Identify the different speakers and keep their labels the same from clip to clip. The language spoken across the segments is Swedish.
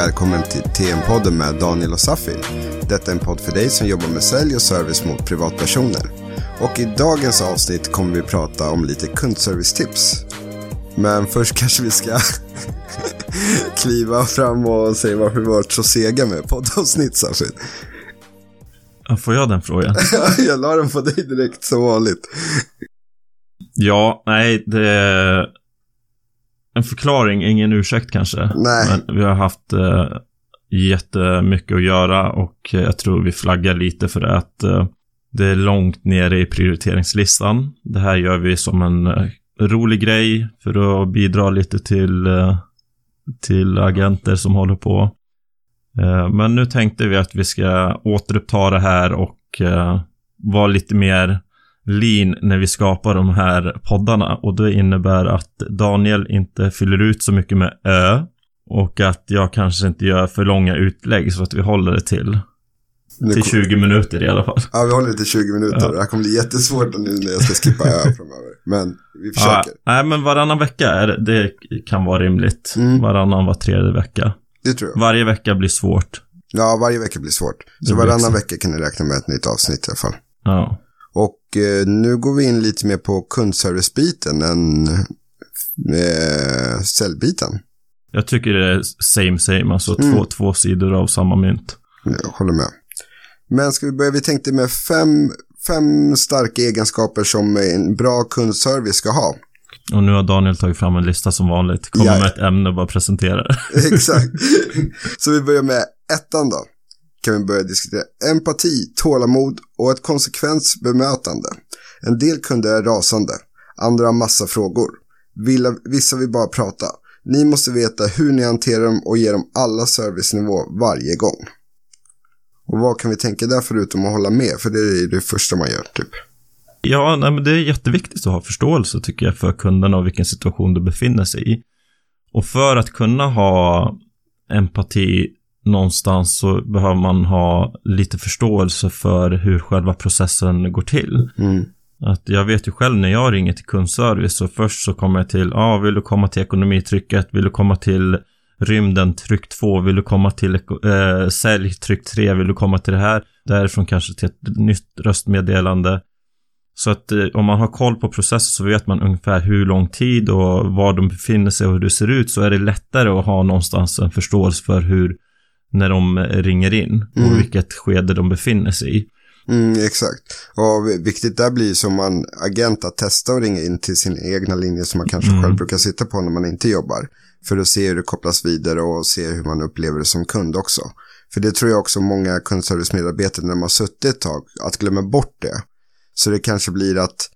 Speaker 1: Välkommen till TM-podden med Daniel och Safi. Detta är en podd för dig som jobbar med sälj och service mot privatpersoner. Och i dagens avsnitt kommer vi prata om lite kundservice-tips. Men först kanske vi ska kliva fram och säga varför vi varit så sega med poddavsnitt Safi.
Speaker 2: Får jag den frågan?
Speaker 1: jag la den på dig direkt som vanligt.
Speaker 2: Ja, nej, det en förklaring, ingen ursäkt kanske.
Speaker 1: Nej.
Speaker 2: Men vi har haft eh, jättemycket att göra och jag tror vi flaggar lite för det att eh, det är långt nere i prioriteringslistan. Det här gör vi som en eh, rolig grej för att bidra lite till, eh, till agenter som håller på. Eh, men nu tänkte vi att vi ska återuppta det här och eh, vara lite mer lean när vi skapar de här poddarna och det innebär att Daniel inte fyller ut så mycket med ö och att jag kanske inte gör för långa utlägg så att vi håller det till till 20 minuter i alla fall.
Speaker 1: Ja, vi håller det till 20 minuter. Ja. Det här kommer bli jättesvårt nu när jag ska skippa ö framöver. Men vi försöker. Ja,
Speaker 2: nej, men varannan vecka är det, det kan vara rimligt. Mm. Varannan var tredje vecka.
Speaker 1: Det tror jag.
Speaker 2: Varje vecka blir svårt.
Speaker 1: Ja, varje vecka blir svårt. Så varannan vecka kan ni räkna med ett nytt avsnitt i alla fall.
Speaker 2: Ja.
Speaker 1: Och eh, nu går vi in lite mer på kundservicebiten än eh, säljbiten.
Speaker 2: Jag tycker det är same same, alltså mm. två, två sidor av samma mynt.
Speaker 1: Jag håller med. Men ska vi börja, vi tänkte med fem, fem starka egenskaper som en bra kundservice ska ha.
Speaker 2: Och nu har Daniel tagit fram en lista som vanligt. Kommer ja. med ett ämne och bara presenterar.
Speaker 1: Exakt. Så vi börjar med ettan då kan vi börja diskutera empati, tålamod och ett konsekvent bemötande. En del kunder är rasande, andra har massa frågor. Vissa vill bara prata. Ni måste veta hur ni hanterar dem och ge dem alla servicenivå varje gång. Och vad kan vi tänka där förutom att hålla med? För det är det första man gör, typ.
Speaker 2: Ja, nej, men det är jätteviktigt att ha förståelse, tycker jag, för kunderna och vilken situation de befinner sig i. Och för att kunna ha empati någonstans så behöver man ha lite förståelse för hur själva processen går till.
Speaker 1: Mm.
Speaker 2: Att jag vet ju själv när jag ringer till kundservice så först så kommer jag till, ja, ah, vill du komma till ekonomitrycket, vill du komma till rymden, tryck 2, vill du komma till eh, sälj, tryck 3, vill du komma till det här, därifrån kanske till ett nytt röstmeddelande. Så att eh, om man har koll på processen så vet man ungefär hur lång tid och var de befinner sig och hur det ser ut så är det lättare att ha någonstans en förståelse för hur när de ringer in och mm. vilket skede de befinner sig i.
Speaker 1: Mm, exakt. Och viktigt där blir som man agent att testa och ringa in till sin egna linje som man kanske mm. själv brukar sitta på när man inte jobbar. För att se hur det kopplas vidare och se hur man upplever det som kund också. För det tror jag också många kundservice-medarbetare när de har suttit ett tag, att glömma bort det. Så det kanske blir att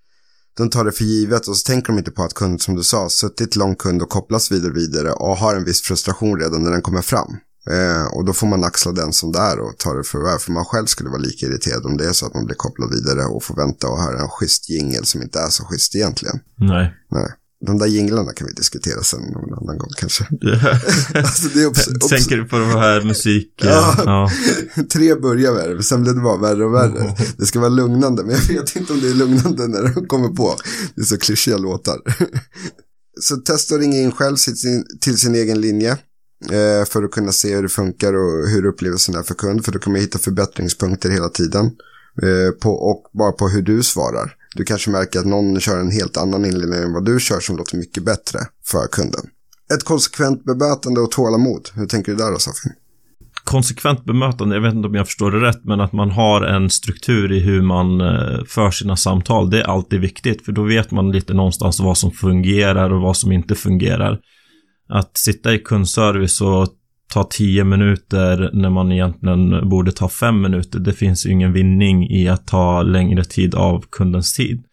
Speaker 1: de tar det för givet och så tänker de inte på att kund, som du sa, suttit lång kund och kopplas vidare vidare och har en viss frustration redan när den kommer fram. Eh, och då får man axla den som det är och ta det för vad För man själv skulle vara lika irriterad om det är så att man blir kopplad vidare och får vänta och höra en schysst jingel som inte är så schysst egentligen.
Speaker 2: Nej.
Speaker 1: Nej. De där jinglarna kan vi diskutera sen någon annan gång kanske.
Speaker 2: alltså, Tänker du på de här musik... ja,
Speaker 1: ja. Tre börjar värre, sen blev det bara värre och värre. Oh. Det ska vara lugnande, men jag vet inte om det är lugnande när de kommer på. Det är så klyschiga låtar. så testa att ringa in själv till sin, till sin egen linje. Eh, för att kunna se hur det funkar och hur upplevelsen är för kund. För då kan man hitta förbättringspunkter hela tiden. Eh, på, och bara på hur du svarar. Du kanske märker att någon kör en helt annan inledning än vad du kör som låter mycket bättre för kunden. Ett konsekvent bemötande och tålamod. Hur tänker du där då, Sofie?
Speaker 2: Konsekvent bemötande, jag vet inte om jag förstår det rätt, men att man har en struktur i hur man eh, för sina samtal, det är alltid viktigt, för då vet man lite någonstans vad som fungerar och vad som inte fungerar. Att sitta i kundservice och ta tio minuter när man egentligen borde ta fem minuter, det finns ju ingen vinning i att ta längre tid av kundens tid.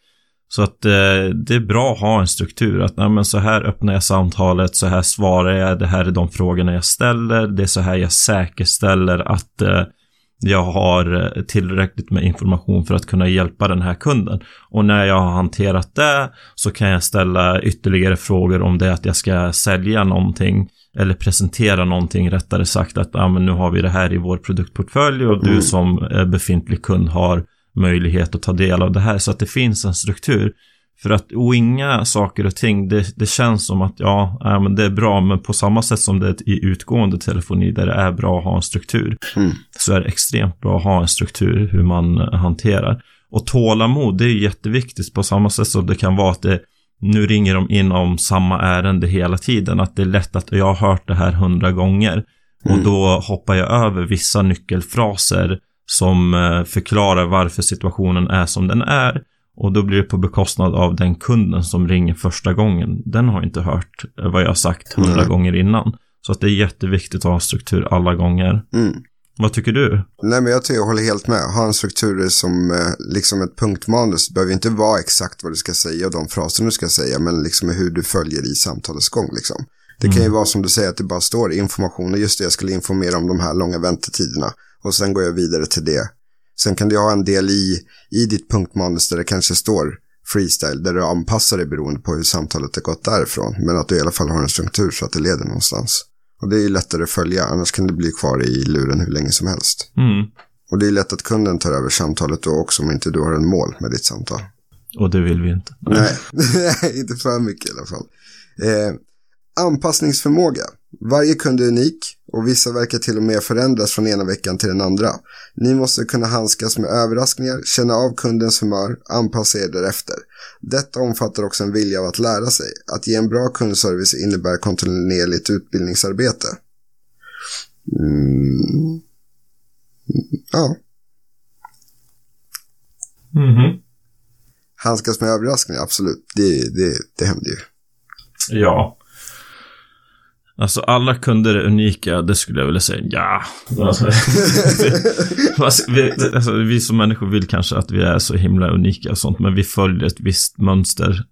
Speaker 2: Så att eh, det är bra att ha en struktur. Att nej, men så här öppnar jag samtalet, så här svarar jag, det här är de frågorna jag ställer, det är så här jag säkerställer att eh, jag har eh, tillräckligt med information för att kunna hjälpa den här kunden. Och när jag har hanterat det så kan jag ställa ytterligare frågor om det att jag ska sälja någonting eller presentera någonting rättare sagt att ah, men nu har vi det här i vår produktportfölj och du mm. som befintlig kund har möjlighet att ta del av det här så att det finns en struktur. För att winga saker och ting, det, det känns som att ja, ja, men det är bra, men på samma sätt som det är i utgående telefoni där det är bra att ha en struktur,
Speaker 1: Mm.
Speaker 2: så är det extremt bra att ha en struktur hur man hanterar. Och tålamod, det är jätteviktigt på samma sätt som det kan vara att det nu ringer de in om samma ärende hela tiden. Att det är lätt att jag har hört det här hundra gånger. Och
Speaker 1: Mm.
Speaker 2: då hoppar jag över vissa nyckelfraser som eh, förklarar varför situationen är som den är. Och då blir det på bekostnad av den kunden som ringer första gången. Den har inte hört eh, vad jag har sagt hundra
Speaker 1: Nej.
Speaker 2: gånger innan. Så att det är jätteviktigt att ha struktur alla gånger.
Speaker 1: Mm.
Speaker 2: Vad tycker du?
Speaker 1: Nej men jag tycker jag håller helt med. Ha en struktur som eh, liksom ett punktmanus. Det behöver inte vara exakt vad du ska säga och de fraser du ska säga. Men liksom hur du följer i samtalets gång liksom. Det kan ju vara som du säger att det bara står information. Och just det, jag skulle informera om de här långa väntetiderna. Och sen går jag vidare till det. Sen kan du ha en del i, i ditt punktmanus där det kanske står freestyle. Där du anpassar det beroende på hur samtalet har gått därifrån. Men att du i alla fall har en struktur så att det leder någonstans. Och det är ju lättare att följa. Annars kan det bli kvar i luren hur länge som helst.
Speaker 2: Mm.
Speaker 1: Och det är lätt att kunden tar över samtalet då också om inte du har en mål med ditt samtal.
Speaker 2: Och det vill vi inte.
Speaker 1: Nej, inte för mycket i alla fall. Eh, anpassningsförmåga. Varje kund är unik och vissa verkar till och med förändras från ena veckan till den andra. Ni måste kunna handskas med överraskningar, känna av kundens humör, anpassa er därefter. Detta omfattar också en vilja av att lära sig. Att ge en bra kundservice innebär kontinuerligt utbildningsarbete. Mm. Ja,
Speaker 2: Mhm.
Speaker 1: handskas med överraskningar, absolut. Det, det, det händer ju.
Speaker 2: Ja. Alltså alla kunder är unika, det skulle jag vilja säga. Ja. Alltså, vi, alltså, vi som människor vill kanske att vi är så himla unika och sånt, men vi följer ett visst mönster.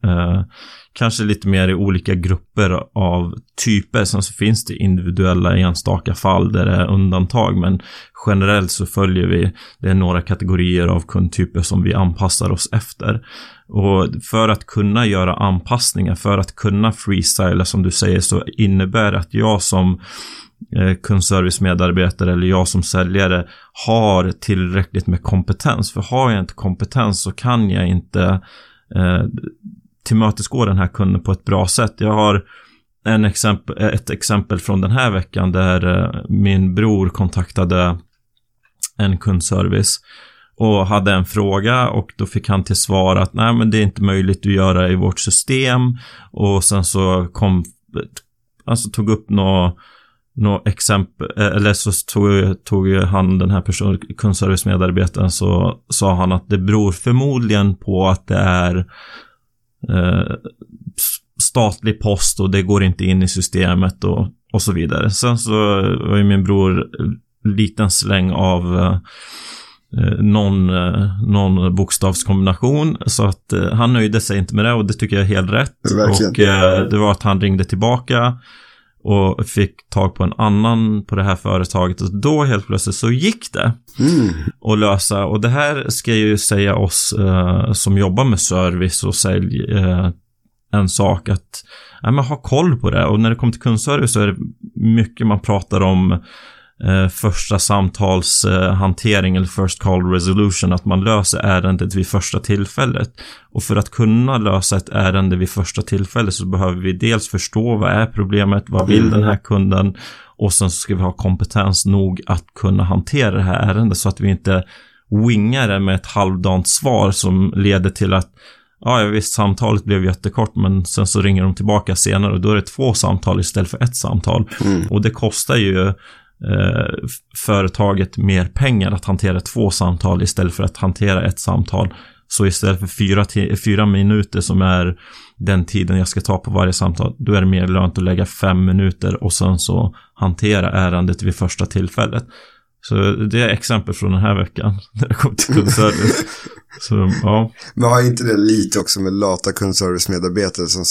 Speaker 2: Kanske lite mer i olika grupper av typer. Sen så finns det individuella enstaka fall där det är undantag, men generellt så följer vi, det är några kategorier av kundtyper som vi anpassar oss efter. Och för att kunna göra anpassningar, för att kunna freestyla som du säger, så innebär det att jag som kundservicemedarbetare kundservice-medarbetare eller jag som säljare har tillräckligt med kompetens. För har jag inte kompetens så kan jag inte eh, tillmötesgå den här kunden på ett bra sätt. Jag har en exempel, ett exempel från den här veckan där eh, min bror kontaktade en kundservice och hade en fråga och då fick han till svar att nej men det är inte möjligt att göra i vårt system och sen så kom alltså tog upp något något exempel, eh, eller så tog, tog han den här personen, kundservice-medarbetaren, så sa han att det beror förmodligen på att det är eh, statlig post och det går inte in i systemet och, och så vidare. Sen så var ju min bror liten släng av eh, någon, eh, någon bokstavskombination. Så att eh, han nöjde sig inte med det och det tycker jag är helt rätt.
Speaker 1: Verkligen.
Speaker 2: Och eh, det var att han ringde tillbaka och fick tag på en annan på det här företaget. Och då helt plötsligt så gick det
Speaker 1: Mm.
Speaker 2: att lösa. Och det här ska ju säga oss eh, som jobbar med service och sälj eh, en sak att ja, men ha koll på det. Och när det kommer till kundservice så är det mycket man pratar om första samtalshantering eller first call resolution, att man löser ärendet vid första tillfället. Och för att kunna lösa ett ärende vid första tillfället så behöver vi dels förstå vad är problemet, vad vill den här kunden och sen så ska vi ha kompetens nog att kunna hantera det här ärendet så att vi inte wingar det med ett halvdant svar som leder till att Ja, ja, visst, samtalet blev jättekort, men sen så ringer de tillbaka senare och då är det två samtal istället för ett samtal.
Speaker 1: Mm.
Speaker 2: Och det kostar ju eh, företaget mer pengar att hantera två samtal istället för att hantera ett samtal. Så istället för fyra, fyra minuter som är den tiden jag ska ta på varje samtal, då är det mer lönt att lägga fem minuter och sen så hantera ärendet vid första tillfället. Så det är exempel från den här veckan när det kommer till kundservice. så ja.
Speaker 1: Men har inte det lite också med lata kundservice-medarbetare som,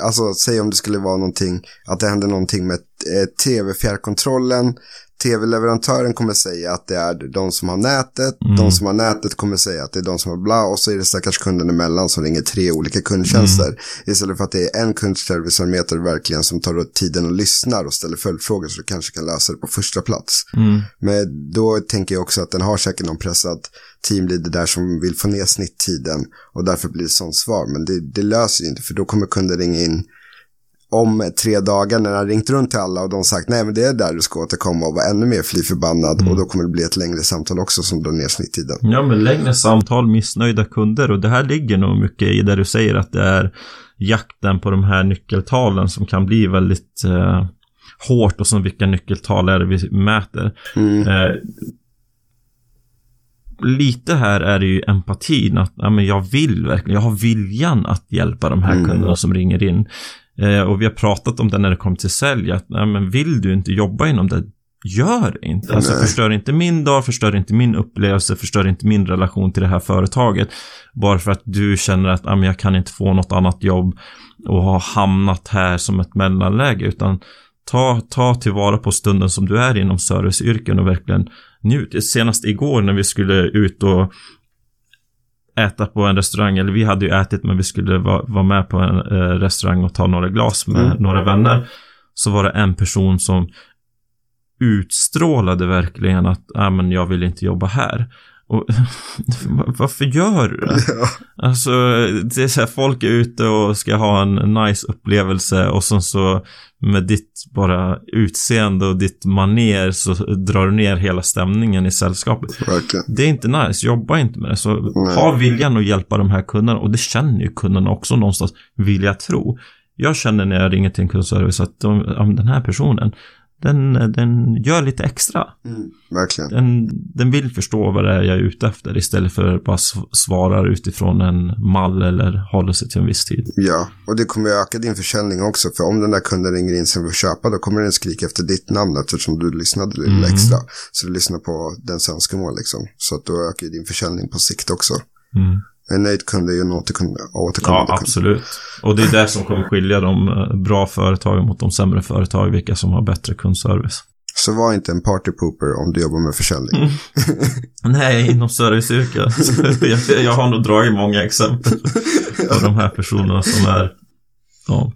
Speaker 1: alltså säg om det skulle vara någonting, att det händer någonting med eh, tv-fjärrkontrollen, tv-leverantören kommer säga att det är de som har nätet, mm. de som har nätet kommer säga att det är de som har bla och så är det stackars kunden emellan som ringer tre olika kundtjänster. Mm. Istället för att det är en kundservicearbetare verkligen som tar tiden och lyssnar och ställer följdfrågor så du kanske kan lösa det på första plats. Mm. Men då tänker jag också att den har säkert någon pressad teamleader där som vill få ner snitttiden och därför blir det sånt svar. Men det, det löser ju inte för då kommer kunden ringa in om tre dagar när han ringt runt till alla och de sagt nej men det är där du ska återkomma och vara ännu mer fly förbannad mm. och då kommer det bli ett längre samtal också som drar ner snitttiden.
Speaker 2: Ja men längre samtal, missnöjda kunder och det här ligger nog mycket i det du säger att det är jakten på de här nyckeltalen som kan bli väldigt eh, hårt och som vilka nyckeltal är det vi mäter. Mm. Eh, lite här är det ju empatin att ja, men jag vill verkligen, jag har viljan att hjälpa de här mm. kunderna som ringer in. Eh, och vi har pratat om det när det kommer till sälj, att nej, men vill du inte jobba inom det, gör inte. Alltså förstör inte min dag, förstör inte min upplevelse, förstör inte min relation till det här företaget. Bara för att du känner att ah, men jag kan inte få något annat jobb och har hamnat här som ett mellanläge, utan ta, ta tillvara på stunden som du är inom serviceyrken och verkligen njut. Senast igår när vi skulle ut och äta på en restaurang, eller vi hade ju ätit men vi skulle vara, vara med på en eh, restaurang och ta några glas med mm. några vänner. Så var det en person som utstrålade verkligen att, ja men jag vill inte jobba här. Och varför gör du det? Ja. Alltså, det är så här, folk är ute och ska ha en nice upplevelse och sen så med ditt bara utseende och ditt maner så drar du ner hela stämningen i sällskapet.
Speaker 1: Verkligen.
Speaker 2: Det är inte nice, jobba inte med det. Så Nej. ha viljan att hjälpa de här kunderna och det känner ju kunderna också någonstans, vill jag tro. Jag känner när jag ringer till en kundservice att de, den här personen, den, den gör lite extra.
Speaker 1: Mm, verkligen.
Speaker 2: Den, den vill förstå vad det är jag är ute efter istället för att bara svarar utifrån en mall eller håller sig till en viss tid.
Speaker 1: Ja, och det kommer att öka din försäljning också. För om den där kunden ringer in sen vill köpa då kommer den skrika efter ditt namn eftersom du lyssnade lite mm. extra. Så du lyssnar på dens önskemål liksom. Så att då ökar din försäljning på sikt också. Mm. En nöjd kund är ju en återkommande
Speaker 2: Ja, absolut. Och det är det som kommer skilja de eh, bra företagen mot de sämre företagen, vilka som har bättre kundservice.
Speaker 1: Så var inte en partypooper om du jobbar med försäljning. Mm.
Speaker 2: Nej, inom serviceyrken. jag, jag har nog dragit många exempel på de här personerna som är, ja.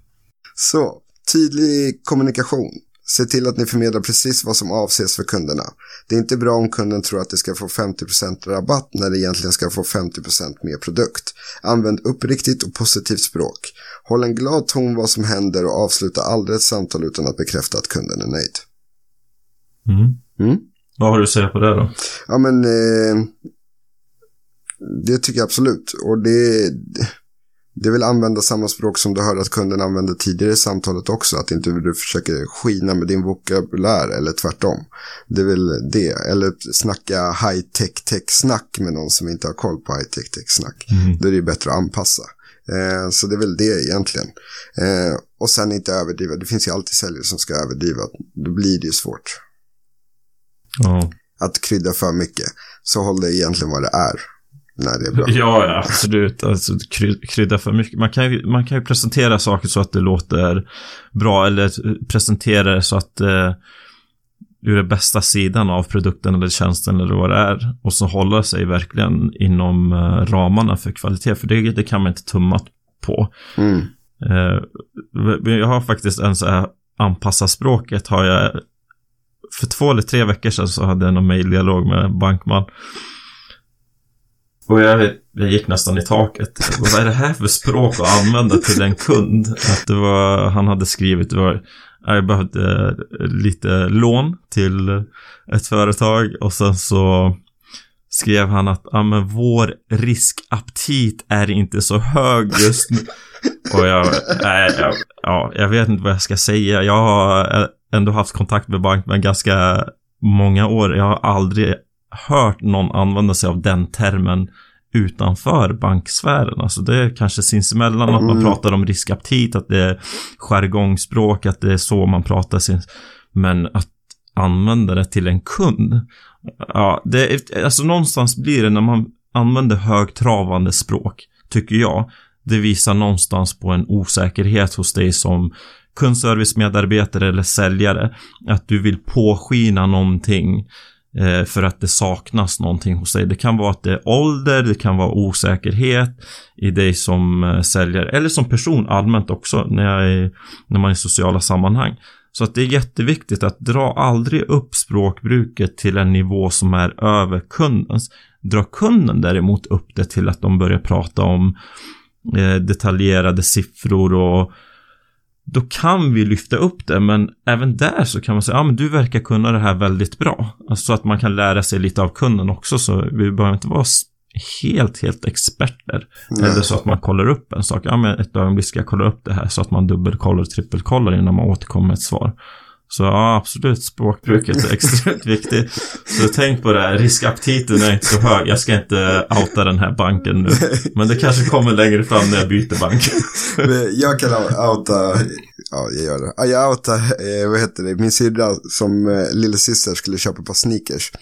Speaker 1: Så, tydlig kommunikation. Se till att ni förmedlar precis vad som avses för kunderna. Det är inte bra om kunden tror att de ska få 50% rabatt när det egentligen ska få 50% mer produkt. Använd uppriktigt och positivt språk. Håll en glad ton vad som händer och avsluta aldrig ett samtal utan att bekräfta att kunden är nöjd.
Speaker 2: Mm. Mm? Vad har du att säga på det då?
Speaker 1: Ja men eh, det tycker jag absolut. Och det det vill använda samma språk som du hörde att kunden använde tidigare i samtalet också. Att inte du försöker skina med din vokabulär eller tvärtom. Det vill det. Eller snacka high-tech tech-snack med någon som inte har koll på high-tech tech-snack. Mm. Då är det bättre att anpassa. Eh, så det är väl det egentligen. Eh, och sen inte överdriva. Det finns ju alltid säljare som ska överdriva. Då blir det ju svårt.
Speaker 2: Mm.
Speaker 1: Att krydda för mycket. Så håll det egentligen vad det är. Nej, det är bra.
Speaker 2: Ja, absolut. Alltså, krydda för mycket. Man kan, ju, man kan ju presentera saker så att det låter bra eller presentera det så att eh, ur den bästa sidan av produkten eller tjänsten eller vad det är. Och så hålla sig verkligen inom eh, ramarna för kvalitet. För det, det kan man inte tumma på.
Speaker 1: Mm.
Speaker 2: Eh, jag har faktiskt en så här anpassa språket har jag för två eller tre veckor sedan så hade jag en mejldialog med bankman. Och jag, jag gick nästan i taket. Vad är det här för språk att använda till en kund? Att det var, han hade skrivit, det var, jag behövde lite lån till ett företag och sen så skrev han att ja, men vår riskaptit är inte så hög just nu. Och jag, äh, jag, ja, jag vet inte vad jag ska säga. Jag har ändå haft kontakt med bank ganska många år. Jag har aldrig hört någon använda sig av den termen utanför banksfären. Alltså det är kanske sinsemellan mm. att man mm. pratar om riskaptit, att det är jargongspråk, att det är så man pratar sin... Men att använda det till en kund. Ja, det är, alltså någonstans blir det när man använder högtravande språk, tycker jag. det visar någonstans på en osäkerhet hos dig som kundservicemedarbetare eller säljare. Att du vill påskina någonting Eh, för att det saknas någonting hos dig. Det kan vara att det är ålder, det kan vara osäkerhet i dig som eh, säljare eller som person allmänt också när, jag är, när man är i sociala sammanhang. Så att det är jätteviktigt att dra aldrig upp språkbruket till en nivå som är över kundens. Dra kunden däremot upp det till att de börjar prata om eh, detaljerade siffror och då kan vi lyfta upp det, men även där så kan man säga, ja men du verkar kunna det här väldigt bra. Alltså så att man kan lära sig lite av kunden också, så vi behöver inte vara helt, helt experter. Nej. Eller så att man kollar upp en sak. Ja, men ett ögonblick ska jag kolla upp det här så att man dubbelkollar och trippelkollar innan man återkommer med ett svar. Så ja, absolut, språkbruket är extremt viktigt. Så tänk på det, här, riskaptiten är inte så hög. Jag ska inte outa den här banken nu. Men det kanske kommer längre fram när jag byter bank.
Speaker 1: jag kan outa, ja jag gör det. Jag outar, eh, vad heter det, min syrra som eh, lillasyster skulle köpa på sneakers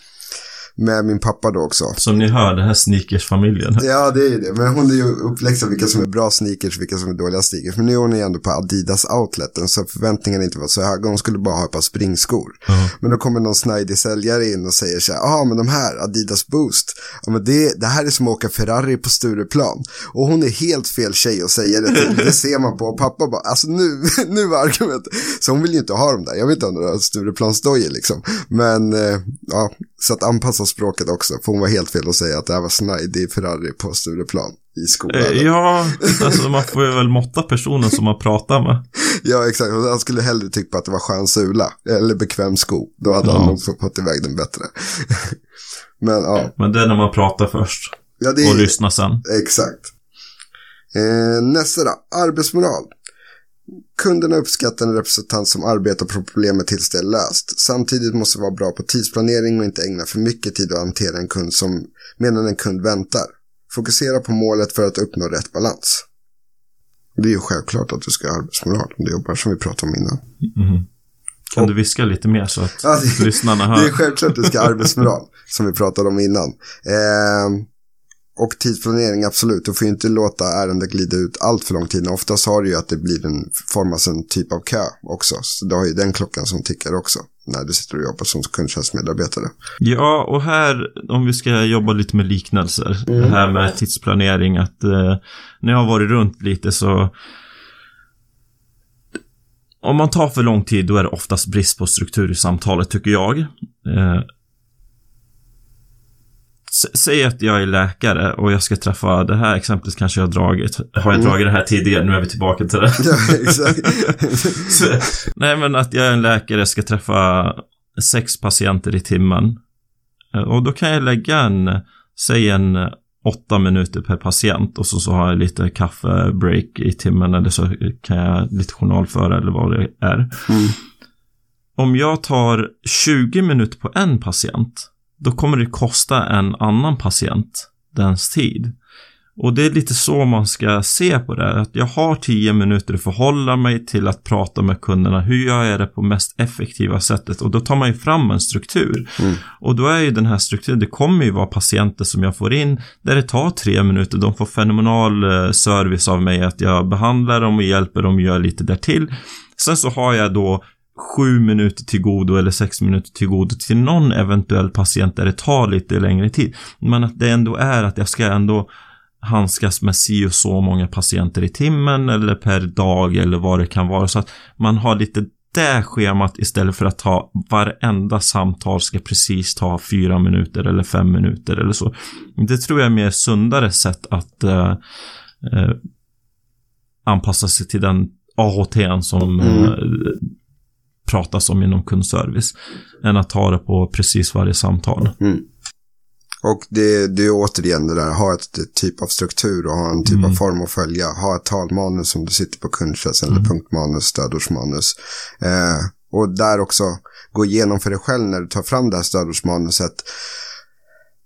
Speaker 1: med min pappa då också.
Speaker 2: Som ni hör, den här sneakersfamiljen.
Speaker 1: Ja, det är ju det. Men hon är ju uppläxt av vilka som är bra sneakers, vilka som är dåliga sneakers. Men nu är hon ju ändå på Adidas outleten, så förväntningarna inte var så höga. Hon skulle bara ha ett par springskor. -huh. Men då kommer någon snajdig säljare in och säger så här, ja ah, men de här, Adidas Boost, ja men det, det här är som att åka Ferrari på Stureplan. Och hon är helt fel tjej att säga det till, det ser man på. Och pappa bara, alltså nu, nu var argumentet. Så hon vill ju inte ha dem där, jag vill inte ha några Stureplansdojor liksom. Men, eh, ja, så att anpassa språket också. För hon var helt fel att säga att det här var snajdig Ferrari på Stureplan i skolan.
Speaker 2: Eh, ja, alltså man får ju väl måtta personen som man pratar med.
Speaker 1: ja, exakt. Han skulle hellre tycka att det var skön sula. Eller bekväm sko. Då hade ja. han nog fått iväg den bättre. Men ja.
Speaker 2: Men det är när man pratar först. Ja, är... Och lyssnar sen.
Speaker 1: Exakt. Eh, nästa då. Arbetsmoral. Kunderna uppskattar en representant som arbetar på problemet tills det är löst. Samtidigt måste vara bra på tidsplanering och inte ägna för mycket tid att hantera en kund som medan en kund väntar. Fokusera på målet för att uppnå rätt balans. Det är ju självklart att du ska ha arbetsmoral om du jobbar som vi pratade om innan.
Speaker 2: Mm. Kan du viska lite mer så att ja, det, lyssnarna hör?
Speaker 1: Det är självklart att du ska ha arbetsmoral som vi pratade om innan. Eh, och tidsplanering, absolut. Du får inte låta ärendet glida ut allt för lång tid. Oftast har det ju att det blir en, formas en typ av kö också. Så du har ju den klockan som tickar också. När du sitter och jobbar som kundtjänstmedarbetare.
Speaker 2: Ja, och här, om vi ska jobba lite med liknelser. Mm. Det här med tidsplanering. Att eh, när jag har varit runt lite så om man tar för lång tid, då är det oftast brist på struktur i samtalet, tycker jag. Eh, Säg att jag är läkare och jag ska träffa, det här exemplet kanske jag har dragit. Har jag mm. dragit det här tidigare? Nu är vi tillbaka till det. Så, nej, men att jag är en läkare, jag ska träffa sex patienter i timmen. Och då kan jag lägga en, säg en åtta minuter per patient och så, så har jag lite kaffebreak i timmen eller så kan jag lite journalföra eller vad det är. Mm. Om jag tar 20 minuter på en patient då kommer det kosta en annan patient dens tid. Och det är lite så man ska se på det. Att jag har tio minuter att förhålla mig till att prata med kunderna. Hur gör jag det på mest effektiva sättet? Och då tar man ju fram en struktur. Mm. Och då är ju den här strukturen, det kommer ju vara patienter som jag får in där det tar tre minuter. De får fenomenal eh, service av mig att jag behandlar dem och hjälper dem och gör lite därtill. Sen så har jag då sju minuter till godo eller sex minuter till godo till någon eventuell patient där det tar lite längre tid. Men att det ändå är att jag ska ändå handskas med si och så många patienter i timmen eller per dag eller vad det kan vara. Så att man har lite det schemat istället för att ta varenda samtal ska precis ta fyra minuter eller fem minuter eller så. Det tror jag är mer sundare sätt att eh, eh, anpassa sig till den AHT som mm. eh, pratas om inom kundservice. Än att ta det på precis varje samtal. Mm.
Speaker 1: Och det, det är återigen det där, ha ett, typ av struktur och ha en typ mm. av form att följa. Ha ett talmanus som du sitter på kundtjänst eller mm. punktmanus, stödordsmanus. Eh, och där också gå igenom för dig själv när du tar fram det här stödordsmanuset.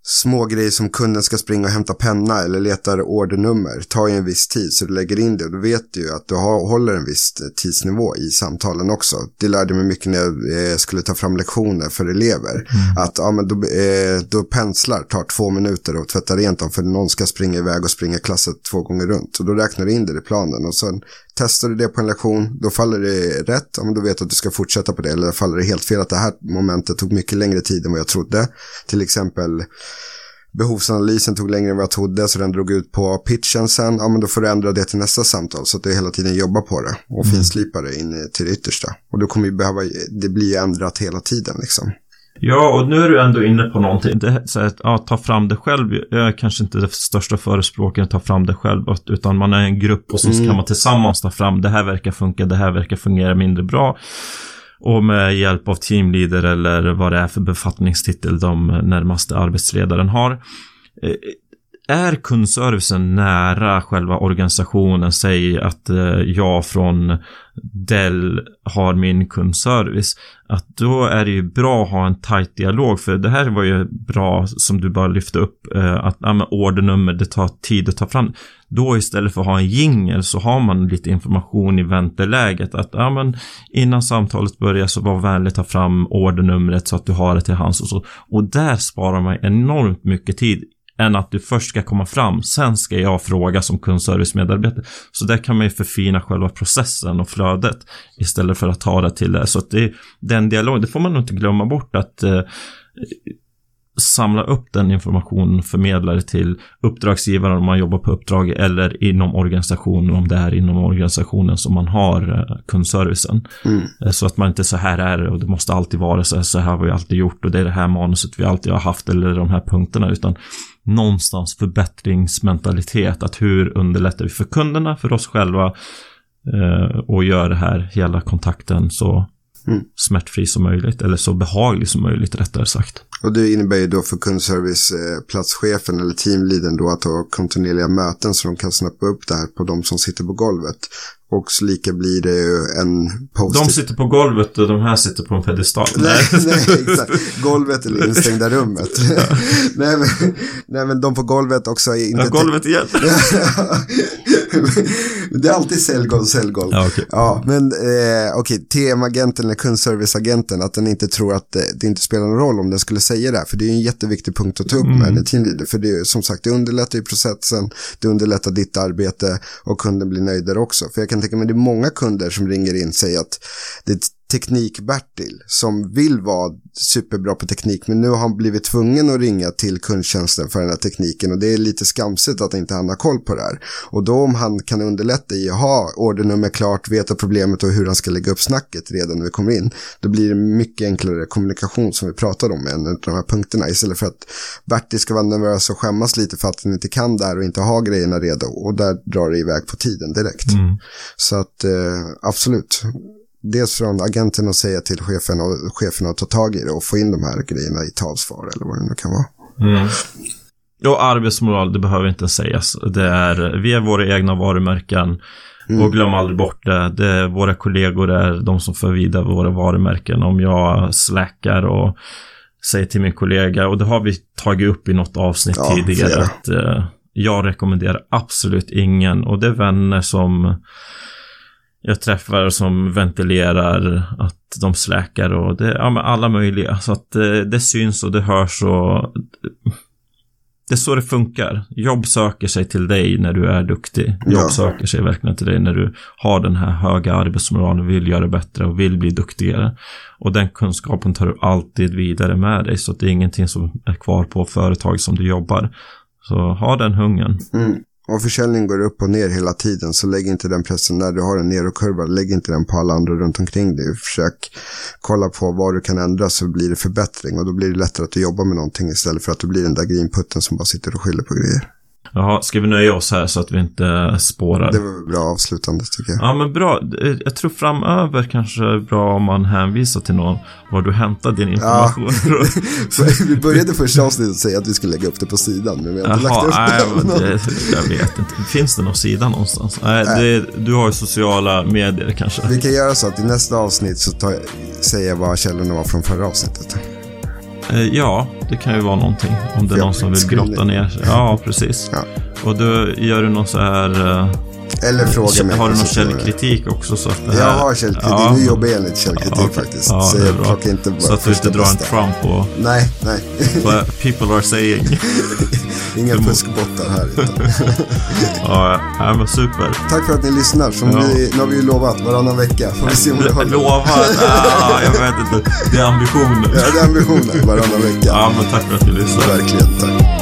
Speaker 1: Små grejer som kunden ska springa och hämta penna eller letar ordernummer tar ju en viss tid så du lägger in det och då vet du ju att du har, håller en viss tidsnivå i samtalen också. Det lärde mig mycket när jag eh, skulle ta fram lektioner för elever. Mm. Att ja, men då, eh, då penslar tar två minuter och tvätta rent dem för någon ska springa iväg och springa klasset två gånger runt. Och då räknar du in det i planen och sen testar du det på en lektion, då faller det rätt, ja, men då vet du att du ska fortsätta på det. Eller faller det helt fel, att det här momentet tog mycket längre tid än vad jag trodde. Till exempel behovsanalysen tog längre än vad jag trodde så den drog ut på pitchen sen, ja men då får du ändra det till nästa samtal så att du hela tiden jobbar på det och mm. finslipa det in till det yttersta. Och då kommer ju behöva, det blir ändrat hela tiden liksom.
Speaker 2: Ja, och nu är du ändå inne på någonting. Det, så att, ja, ta fram det själv. Jag är kanske inte det största förespråkaren att ta fram det själv. Utan man är en grupp och så mm. kan man tillsammans ta fram. Det här verkar funka, det här verkar fungera mindre bra. Och med hjälp av teamleader eller vad det är för befattningstitel de närmaste arbetsledaren har. Är kundservicen nära själva organisationen, säg att eh, jag från Dell har min kundservice, att då är det ju bra att ha en tajt dialog, för det här var ju bra som du bara lyfte upp, eh, att ja, ordernummer, det tar tid att ta fram. Då istället för att ha en jingel så har man lite information i vänteläget, att ja, men innan samtalet börjar så var vänlig ta fram ordernumret så att du har det till hands och så. Och där sparar man enormt mycket tid än att du först ska komma fram. Sen ska jag fråga som kundservicemedarbetare. Så där kan man ju förfina själva processen och flödet istället för att ta det till det. Så att det, den dialogen, det får man nog inte glömma bort att eh, samla upp den informationen, förmedlare till uppdragsgivaren om man jobbar på uppdrag eller inom organisationen om det är inom organisationen som man har eh, kundservicen. Mm. Eh, så att man inte så här är det och det måste alltid vara så här, så här har vi alltid gjort och det är det här manuset vi alltid har haft eller de här punkterna utan någonstans förbättringsmentalitet. Att hur underlättar vi för kunderna, för oss själva eh, och gör det här hela kontakten så mm. smärtfri som möjligt. Eller så behaglig som möjligt rättare sagt.
Speaker 1: Och det innebär ju då för kundserviceplatschefen eller teamleadern då att ha kontinuerliga möten så de kan snappa upp det här på de som sitter på golvet. Och lika blir det ju en
Speaker 2: post De sitter på golvet och de här sitter på en pedestal.
Speaker 1: Nej, nej exakt. Golvet eller instängda rummet. nej, men, nej, men de på golvet också är
Speaker 2: inte... Ja, golvet igen.
Speaker 1: det är alltid säljgolv, säljgolv.
Speaker 2: Ja, okay.
Speaker 1: ja, men eh, okej, okay, TM-agenten eller kundserviceagenten, att den inte tror att det, det, inte spelar någon roll om den skulle säga det. För det är en jätteviktig punkt att ta upp mm. med en teamleader. För det är som sagt, det underlättar ju processen, det underlättar ditt arbete och kunden blir nöjd där också. För jag kan tänka mig det är många kunder som ringer in och säger att det Teknik-Bertil som vill vara superbra på teknik men nu har han blivit tvungen att ringa till kundtjänsten för den här tekniken och det är lite skamset att inte han har koll på det här. Och då om han kan underlätta i att ha ordernummer klart, veta problemet och hur han ska lägga upp snacket redan när vi kommer in, då blir det mycket enklare kommunikation som vi pratade om med en av de här punkterna istället för att Bertil ska vara nervös och skämmas lite för att han inte kan där och inte ha grejerna redo och där drar det iväg på tiden direkt. Mm. Så att eh, absolut dels från agenten att säga till chefen och chefen att ta tag i det och få in de här grejerna i talsvar eller vad det nu kan vara. Mm.
Speaker 2: Ja, arbetsmoral, det behöver inte sägas. Det är, vi är våra egna varumärken. Mm. Och glöm aldrig bort det. det är, våra kollegor är de som för vidare våra varumärken. Om jag släckar och säger till min kollega, och det har vi tagit upp i något avsnitt ja, tidigare, flera. att eh, jag rekommenderar absolut ingen, och det är vänner som jag träffar som ventilerar att de släkar och det, ja men alla möjliga. Så att det, eh, det syns och det hörs och det är så det funkar. Jobb söker sig till dig när du är duktig. Jobb ja. söker sig verkligen till dig när du har den här höga arbetsmoralen, vill göra bättre och vill bli duktigare. Och den kunskapen tar du alltid vidare med dig, så att det är ingenting som är kvar på företag som du jobbar. Så ha den hungern.
Speaker 1: Mm. Om försäljningen går upp och ner hela tiden så lägg inte den pressen när du har en nerokurva. Lägg inte den på alla andra runt omkring dig. Försök kolla på vad du kan ändra så blir det förbättring och då blir det lättare att du jobbar med någonting istället för att du blir den där greenputten som bara sitter och skyller på grejer.
Speaker 2: Jaha, ska vi nöja oss här så att vi inte spårar?
Speaker 1: Det var bra avslutande tycker jag.
Speaker 2: Ja, men bra. Jag tror framöver kanske är bra om man hänvisar till någon var du hämtar din information.
Speaker 1: Ja. vi började första avsnittet säga att vi skulle lägga upp det på sidan, men vi har inte Jaha, lagt upp
Speaker 2: nej, det. Jag vet inte. Finns det någon sida någonstans? Nej, nej. Det, du har ju sociala medier kanske.
Speaker 1: Vi kan göra så att i nästa avsnitt så tar, säger jag vad källorna var från förra avsnittet.
Speaker 2: Eh, ja, det kan ju vara någonting. Om det är
Speaker 1: Ja,
Speaker 2: någon som vill grotta ner sig. Ja, precis.
Speaker 1: Ja.
Speaker 2: Och då gör du någon så här... eh,
Speaker 1: Eller fråga mig.
Speaker 2: har du någon källkritik också? Så att det
Speaker 1: Jag har källkritik.
Speaker 2: Ja.
Speaker 1: Nu jobbar jag enligt källkritik
Speaker 2: Ja,
Speaker 1: faktiskt.
Speaker 2: Ja,
Speaker 1: så jag plockar inte bara
Speaker 2: Så att du inte drar en. Trump på
Speaker 1: Nej, nej.
Speaker 2: vad people are saying.
Speaker 1: Inga fuskbottar här.
Speaker 2: Ja, ja, men super.
Speaker 1: Tack för att ni lyssnar. Som
Speaker 2: Ja.
Speaker 1: vi, nu har vi ju lovat varannan vecka. Får vi se om det håller.
Speaker 2: Lovar? Ah, jag vet inte. Det är ambitionen.
Speaker 1: Ja, det är ambitionen. Varannan vecka.
Speaker 2: Ja, men tack för att du lyssnade.
Speaker 1: Verkligen, tack.